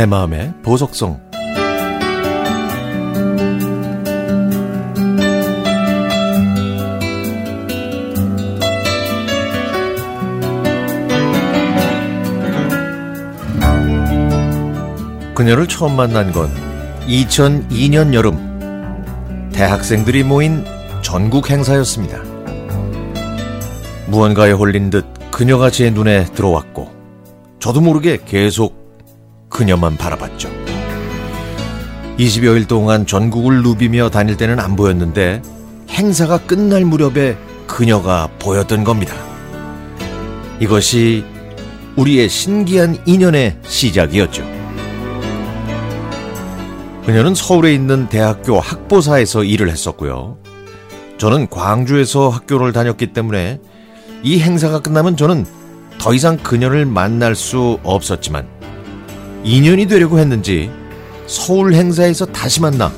내 마음의 보석성 그녀를 처음 만난 건 2002년 여름 대학생들이 모인 전국 행사였습니다. 무언가에 홀린 듯 그녀가 제 눈에 들어왔고 저도 모르게 계속 그녀만 바라봤죠. 20여일 동안 전국을 누비며 다닐 때는 안 보였는데 행사가 끝날 무렵에 그녀가 보였던 겁니다. 이것이 우리의 신기한 인연의 시작이었죠. 그녀는 서울에 있는 대학교 학보사에서 일을 했었고요. 저는 광주에서 학교를 다녔기 때문에 이 행사가 끝나면 저는 더 이상 그녀를 만날 수 없었지만 2년이 되려고 했는지 서울 행사에서 다시 만나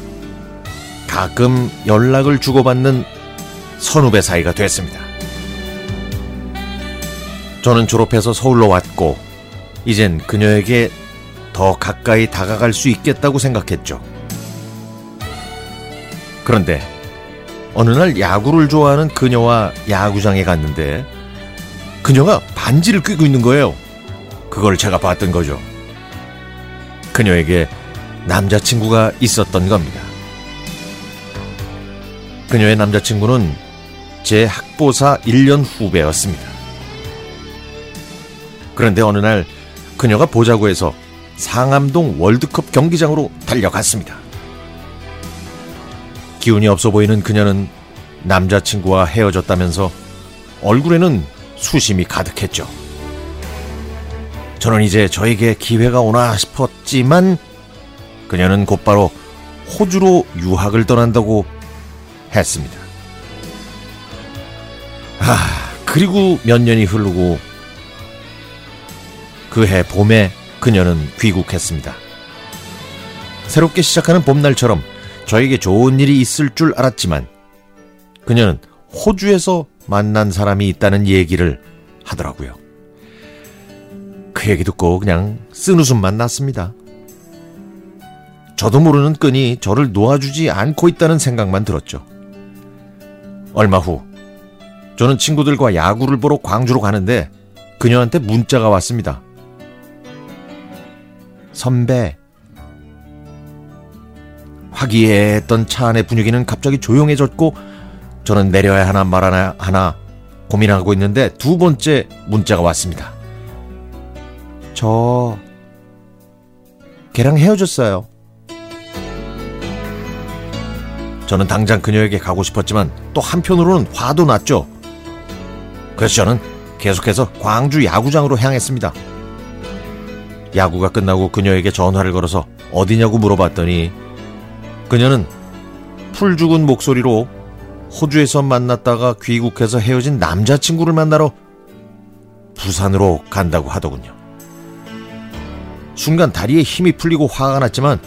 가끔 연락을 주고받는 선후배 사이가 됐습니다. 저는 졸업해서 서울로 왔고 이젠 그녀에게 더 가까이 다가갈 수 있겠다고 생각했죠. 그런데 어느 날 야구를 좋아하는 그녀와 야구장에 갔는데 그녀가 반지를 뀌고 있는 거예요. 그걸 제가 봤던 거죠. 그녀에게 남자친구가 있었던 겁니다. 그녀의 남자친구는 제 학보사 1년 후배였습니다. 그런데 어느 날 그녀가 보자고 해서 상암동 월드컵 경기장으로 달려갔습니다. 기운이 없어 보이는 그녀는 남자친구와 헤어졌다면서 얼굴에는 수심이 가득했죠. 저는 이제 저에게 기회가 오나 싶었지만 그녀는 곧바로 호주로 유학을 떠난다고 했습니다. 아, 그리고 몇 년이 흐르고 그 해 봄에 그녀는 귀국했습니다. 새롭게 시작하는 봄날처럼 저에게 좋은 일이 있을 줄 알았지만 그녀는 호주에서 만난 사람이 있다는 얘기를 하더라고요. 그 얘기 듣고 그냥 쓴웃음만 났습니다. 저도 모르는 끈이 저를 놓아주지 않고 있다는 생각만 들었죠. 얼마 후 저는 친구들과 야구를 보러 광주로 가는데 그녀한테 문자가 왔습니다. 선배. 화기애애했던 차 안의 분위기는 갑자기 조용해졌고 저는 내려야 하나 말아야 하나 고민하고 있는데 두 번째 문자가 왔습니다. 저 걔랑 헤어졌어요. 저는 당장 그녀에게 가고 싶었지만 또 한편으로는 화도 났죠. 그래서 저는 계속해서 광주 야구장으로 향했습니다. 야구가 끝나고 그녀에게 전화를 걸어서 어디냐고 물어봤더니 그녀는 풀 죽은 목소리로 호주에서 만났다가 귀국해서 헤어진 남자친구를 만나러 부산으로 간다고 하더군요. 순간 다리에 힘이 풀리고 화가 났지만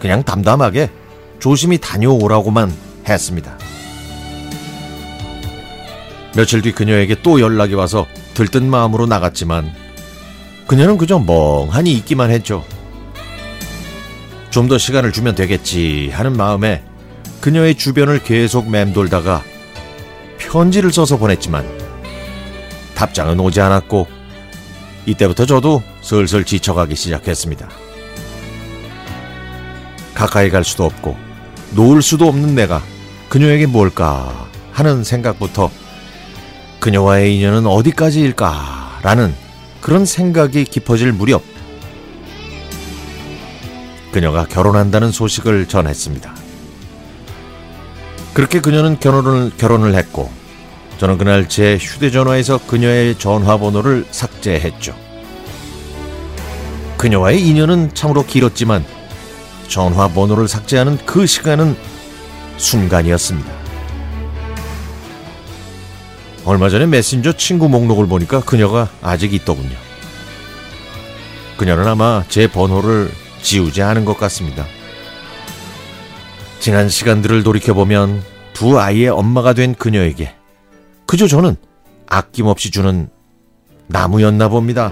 그냥 담담하게 조심히 다녀오라고만 했습니다. 며칠 뒤 그녀에게 또 연락이 와서 들뜬 마음으로 나갔지만 그녀는 그저 멍하니 있기만 했죠. 좀 더 시간을 주면 되겠지 하는 마음에 그녀의 주변을 계속 맴돌다가 편지를 써서 보냈지만 답장은 오지 않았고 이때부터 저도 슬슬 지쳐가기 시작했습니다. 가까이 갈 수도 없고 놓을 수도 없는 내가 그녀에게 뭘까 하는 생각부터 그녀와의 인연은 어디까지일까 라는 그런 생각이 깊어질 무렵 그녀가 결혼한다는 소식을 전했습니다. 그렇게 그녀는 결혼을, 결혼을 했고 저는 그날 제 휴대전화에서 그녀의 전화번호를 삭제했죠. 그녀와의 인연은 참으로 길었지만 전화번호를 삭제하는 그 시간은 순간이었습니다. 얼마 전에 메신저 친구 목록을 보니까 그녀가 아직 있더군요. 그녀는 아마 제 번호를 지우지 않은 것 같습니다. 지난 시간들을 돌이켜보면 두 아이의 엄마가 된 그녀에게 그저 저는 아낌없이 주는 나무였나 봅니다.